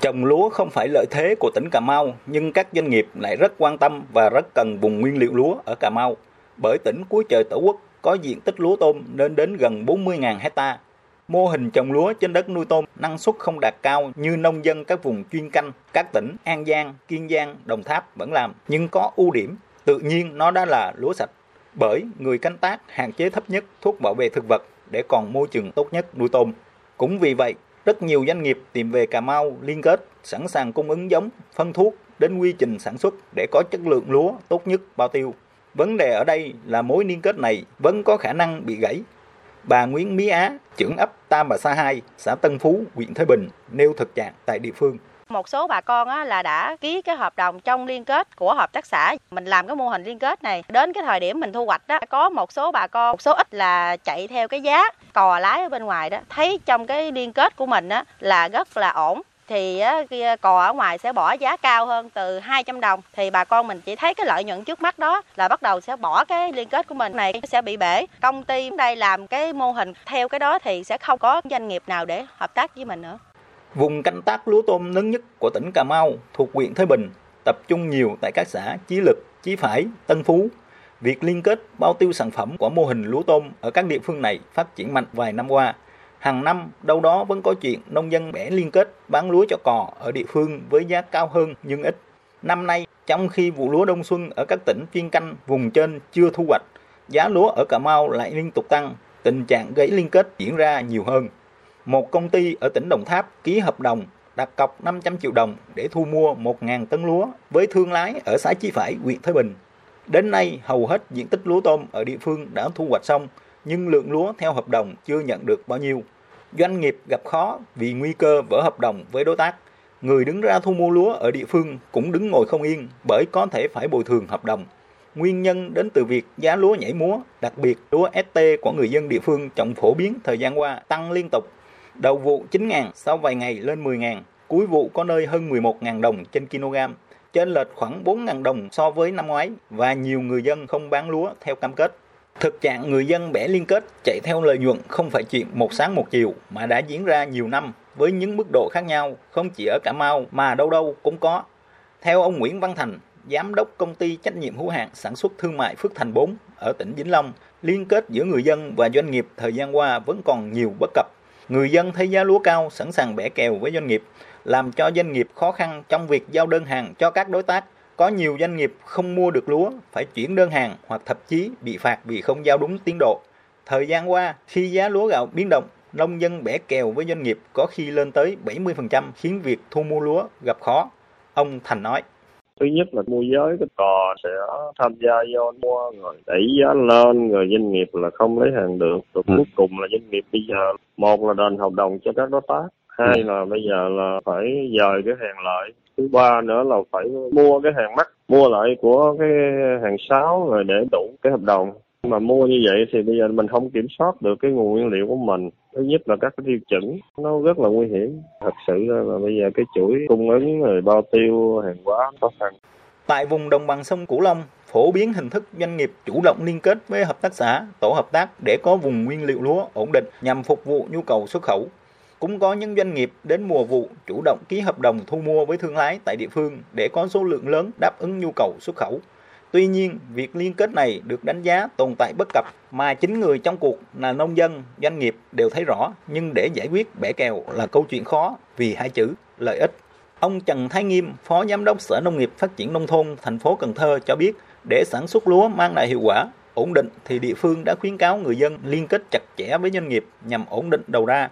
Trồng lúa không phải lợi thế của tỉnh Cà Mau, nhưng các doanh nghiệp lại rất quan tâm và rất cần vùng nguyên liệu lúa ở Cà Mau. Bởi tỉnh cuối trời Tổ quốc có diện tích lúa tôm lên đến gần 40.000 hecta. Mô hình trồng lúa trên đất nuôi tôm năng suất không đạt cao như nông dân các vùng chuyên canh, các tỉnh An Giang, Kiên Giang, Đồng Tháp vẫn làm, nhưng có ưu điểm, tự nhiên nó đã là lúa sạch. Bởi người canh tác hạn chế thấp nhất thuốc bảo vệ thực vật để còn môi trường tốt nhất nuôi tôm. Cũng vì vậy, rất nhiều doanh nghiệp tìm về Cà Mau liên kết, sẵn sàng cung ứng giống, phân thuốc đến quy trình sản xuất để có chất lượng lúa tốt nhất bao tiêu. Vấn đề ở đây là mối liên kết này vẫn có khả năng bị gãy. Bà Nguyễn Mỹ Á, trưởng ấp Tam Bà Sa 2, xã Tân Phú, huyện thái Bình, nêu thực trạng tại địa phương. Một số bà con á, là đã ký cái hợp đồng trong liên kết của hợp tác xã. Mình làm cái mô hình liên kết này. Đến cái thời điểm mình thu hoạch đó, có một số bà con, một số ít là chạy theo cái giá cò lái ở bên ngoài đó. Thấy trong cái liên kết của mình á, là rất là ổn thì cò ở ngoài sẽ bỏ giá cao hơn từ 200 đồng thì bà con mình chỉ thấy cái lợi nhuận trước mắt đó là bắt đầu sẽ bỏ cái liên kết của mình này sẽ bị bể công ty đây làm cái mô hình theo cái đó thì sẽ không có doanh nghiệp nào để hợp tác với mình nữa Vùng canh tác lúa tôm lớn nhất của tỉnh Cà Mau thuộc huyện Thới Bình tập trung nhiều tại các xã Chí Lực, Chí Phải, Tân Phú. Việc liên kết bao tiêu sản phẩm của mô hình lúa tôm ở các địa phương này phát triển mạnh vài năm qua. Hàng năm, đâu đó vẫn có chuyện nông dân bẻ liên kết bán lúa cho cò ở địa phương với giá cao hơn nhưng ít. Năm nay, trong khi vụ lúa đông xuân ở các tỉnh chuyên canh vùng trên chưa thu hoạch, giá lúa ở Cà Mau lại liên tục tăng, tình trạng gãy liên kết diễn ra nhiều hơn một công ty ở tỉnh Đồng Tháp ký hợp đồng đặt cọc 500 triệu đồng để thu mua 1.000 tấn lúa với thương lái ở xã Chí Phải, huyện Thới Bình. Đến nay, hầu hết diện tích lúa tôm ở địa phương đã thu hoạch xong, nhưng lượng lúa theo hợp đồng chưa nhận được bao nhiêu. Doanh nghiệp gặp khó vì nguy cơ vỡ hợp đồng với đối tác. Người đứng ra thu mua lúa ở địa phương cũng đứng ngồi không yên bởi có thể phải bồi thường hợp đồng. Nguyên nhân đến từ việc giá lúa nhảy múa, đặc biệt lúa ST của người dân địa phương trồng phổ biến thời gian qua tăng liên tục Đầu vụ 9.000, sau vài ngày lên 10.000, cuối vụ có nơi hơn 11.000 đồng trên kg, trên lệch khoảng 4.000 đồng so với năm ngoái và nhiều người dân không bán lúa theo cam kết. Thực trạng người dân bẻ liên kết chạy theo lợi nhuận không phải chuyện một sáng một chiều mà đã diễn ra nhiều năm với những mức độ khác nhau, không chỉ ở Cà Mau mà đâu đâu cũng có. Theo ông Nguyễn Văn Thành, giám đốc công ty trách nhiệm hữu hạn sản xuất thương mại Phước Thành 4 ở tỉnh Vĩnh Long, liên kết giữa người dân và doanh nghiệp thời gian qua vẫn còn nhiều bất cập Người dân thấy giá lúa cao sẵn sàng bẻ kèo với doanh nghiệp, làm cho doanh nghiệp khó khăn trong việc giao đơn hàng cho các đối tác. Có nhiều doanh nghiệp không mua được lúa, phải chuyển đơn hàng hoặc thậm chí bị phạt vì không giao đúng tiến độ. Thời gian qua, khi giá lúa gạo biến động, nông dân bẻ kèo với doanh nghiệp có khi lên tới 70% khiến việc thu mua lúa gặp khó. Ông Thành nói thứ nhất là môi giới cái cò sẽ tham gia vô mua rồi đẩy giá lên rồi doanh nghiệp là không lấy hàng được rồi ừ. cuối cùng là doanh nghiệp bây giờ một là đền hợp đồng cho các đối tác hai ừ. là bây giờ là phải dời cái hàng lại thứ ba nữa là phải mua cái hàng mắc mua lại của cái hàng sáu rồi để đủ cái hợp đồng mà mua như vậy thì bây giờ mình không kiểm soát được cái nguồn nguyên liệu của mình thứ nhất là các cái tiêu chuẩn nó rất là nguy hiểm thật sự là bây giờ cái chuỗi cung ứng rồi bao tiêu hàng hóa khó khăn tại vùng đồng bằng sông Cửu Long phổ biến hình thức doanh nghiệp chủ động liên kết với hợp tác xã, tổ hợp tác để có vùng nguyên liệu lúa ổn định nhằm phục vụ nhu cầu xuất khẩu. Cũng có những doanh nghiệp đến mùa vụ chủ động ký hợp đồng thu mua với thương lái tại địa phương để có số lượng lớn đáp ứng nhu cầu xuất khẩu. Tuy nhiên, việc liên kết này được đánh giá tồn tại bất cập mà chính người trong cuộc là nông dân, doanh nghiệp đều thấy rõ, nhưng để giải quyết bẻ kèo là câu chuyện khó vì hai chữ lợi ích. Ông Trần Thái Nghiêm, Phó Giám đốc Sở Nông nghiệp Phát triển Nông thôn thành phố Cần Thơ cho biết, để sản xuất lúa mang lại hiệu quả, ổn định thì địa phương đã khuyến cáo người dân liên kết chặt chẽ với doanh nghiệp nhằm ổn định đầu ra.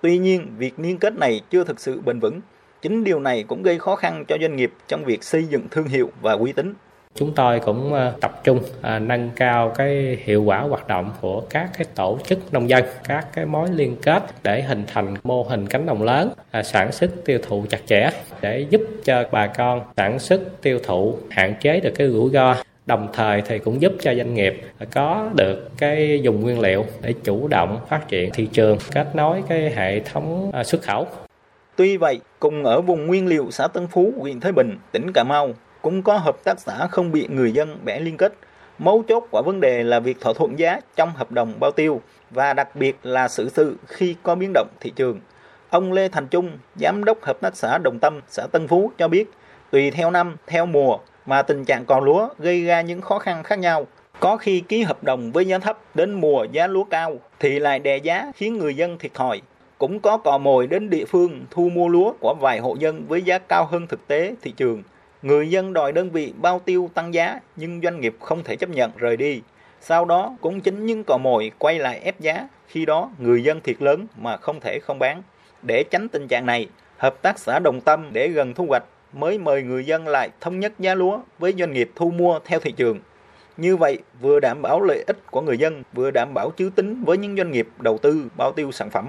Tuy nhiên, việc liên kết này chưa thực sự bền vững. Chính điều này cũng gây khó khăn cho doanh nghiệp trong việc xây dựng thương hiệu và uy tín. Chúng tôi cũng ờ, tập trung ờ, nâng cao cái hiệu quả hoạt động của các cái tổ chức nông dân, các cái mối liên kết để hình thành mô hình cánh đồng lớn, ờ, sản xuất tiêu thụ chặt chẽ để giúp cho bà con sản xuất tiêu thụ hạn chế được cái rủi ro. Đồng thời thì cũng giúp cho doanh nghiệp có được cái dùng nguyên liệu để chủ động phát triển thị trường kết nối cái hệ thống xuất khẩu. Tuy vậy, cùng ở vùng nguyên liệu xã Tân Phú, huyện Thới Bình, tỉnh Cà Mau, cũng có hợp tác xã không bị người dân bẻ liên kết. Mấu chốt của vấn đề là việc thỏa thuận giá trong hợp đồng bao tiêu và đặc biệt là xử sự khi có biến động thị trường. Ông Lê Thành Trung, Giám đốc Hợp tác xã Đồng Tâm, xã Tân Phú cho biết, tùy theo năm, theo mùa mà tình trạng cò lúa gây ra những khó khăn khác nhau. Có khi ký hợp đồng với giá thấp đến mùa giá lúa cao thì lại đè giá khiến người dân thiệt thòi. Cũng có cò mồi đến địa phương thu mua lúa của vài hộ dân với giá cao hơn thực tế thị trường. Người dân đòi đơn vị bao tiêu tăng giá nhưng doanh nghiệp không thể chấp nhận rời đi. Sau đó cũng chính những cò mồi quay lại ép giá, khi đó người dân thiệt lớn mà không thể không bán. Để tránh tình trạng này, hợp tác xã Đồng Tâm để gần thu hoạch mới mời người dân lại thống nhất giá lúa với doanh nghiệp thu mua theo thị trường. Như vậy, vừa đảm bảo lợi ích của người dân, vừa đảm bảo chữ tính với những doanh nghiệp đầu tư bao tiêu sản phẩm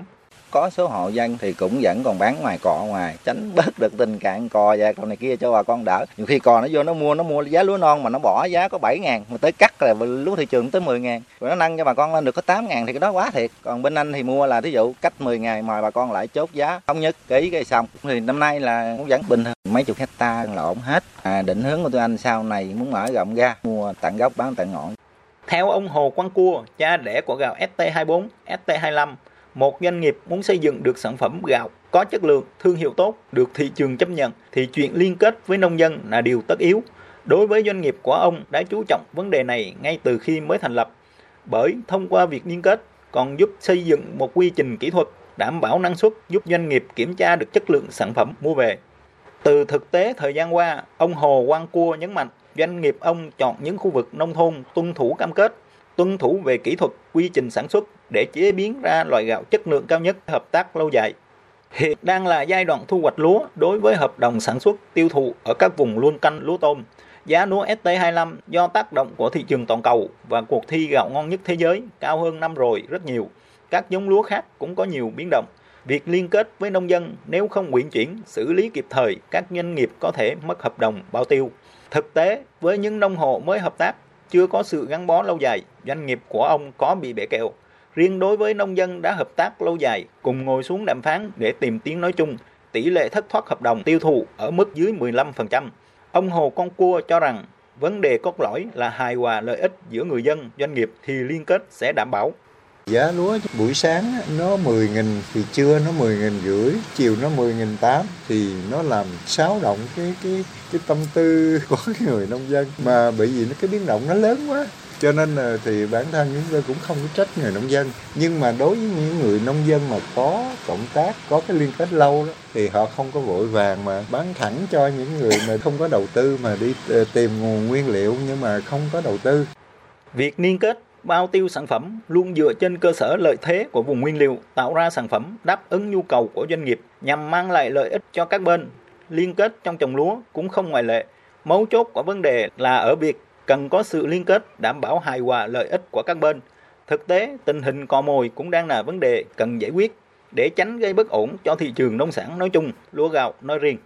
có số hộ dân thì cũng vẫn còn bán ngoài cò ngoài tránh bớt được tình cạn cò và con này kia cho bà con đỡ. Nhiều khi cò nó vô nó mua nó mua giá lúa non mà nó bỏ giá có 7 ngàn mà tới cắt là lúa thị trường tới 10 ngàn. Rồi nó nâng cho bà con lên được có 8 ngàn thì cái đó quá thiệt. Còn bên anh thì mua là thí dụ cách 10 ngày mời bà con lại chốt giá thống nhất ký cái xong. Thì năm nay là cũng vẫn bình thường mấy chục hecta là ổn hết. À, định hướng của tụi anh sau này muốn mở rộng ra mua tận gốc bán tận ngọn. Theo ông Hồ Quang Cua, cha đẻ của gạo ST24, ST25, một doanh nghiệp muốn xây dựng được sản phẩm gạo có chất lượng, thương hiệu tốt, được thị trường chấp nhận thì chuyện liên kết với nông dân là điều tất yếu. Đối với doanh nghiệp của ông đã chú trọng vấn đề này ngay từ khi mới thành lập. Bởi thông qua việc liên kết còn giúp xây dựng một quy trình kỹ thuật đảm bảo năng suất giúp doanh nghiệp kiểm tra được chất lượng sản phẩm mua về. Từ thực tế thời gian qua, ông Hồ Quang Cua nhấn mạnh doanh nghiệp ông chọn những khu vực nông thôn tuân thủ cam kết, tuân thủ về kỹ thuật, quy trình sản xuất để chế biến ra loại gạo chất lượng cao nhất hợp tác lâu dài. Hiện đang là giai đoạn thu hoạch lúa đối với hợp đồng sản xuất tiêu thụ ở các vùng luân canh lúa tôm. Giá lúa ST25 do tác động của thị trường toàn cầu và cuộc thi gạo ngon nhất thế giới cao hơn năm rồi rất nhiều. Các giống lúa khác cũng có nhiều biến động. Việc liên kết với nông dân nếu không quyển chuyển, xử lý kịp thời, các doanh nghiệp có thể mất hợp đồng bao tiêu. Thực tế, với những nông hộ mới hợp tác, chưa có sự gắn bó lâu dài, doanh nghiệp của ông có bị bể kèo. Riêng đối với nông dân đã hợp tác lâu dài, cùng ngồi xuống đàm phán để tìm tiếng nói chung, tỷ lệ thất thoát hợp đồng tiêu thụ ở mức dưới 15%. Ông Hồ Con Cua cho rằng vấn đề cốt lõi là hài hòa lợi ích giữa người dân, doanh nghiệp thì liên kết sẽ đảm bảo. Giá lúa buổi sáng nó 10.000 thì trưa nó 10.000 rưỡi, chiều nó 10.008 thì nó làm xáo động cái cái cái tâm tư của người nông dân mà bởi vì nó cái biến động nó lớn quá cho nên là thì bản thân chúng tôi cũng không có trách người nông dân. Nhưng mà đối với những người nông dân mà có cộng tác, có cái liên kết lâu đó, thì họ không có vội vàng mà bán thẳng cho những người mà không có đầu tư, mà đi ờ, tìm nguồn nguyên liệu nhưng mà không có đầu tư. Việc liên kết, bao tiêu sản phẩm luôn dựa trên cơ sở lợi thế của vùng nguyên liệu, tạo ra sản phẩm đáp ứng nhu cầu của doanh nghiệp, nhằm mang lại lợi ích cho các bên. Liên kết trong trồng lúa cũng không ngoại lệ. Mấu chốt của vấn đề là ở việc cần có sự liên kết đảm bảo hài hòa lợi ích của các bên. Thực tế, tình hình cò mồi cũng đang là vấn đề cần giải quyết để tránh gây bất ổn cho thị trường nông sản nói chung, lúa gạo nói riêng.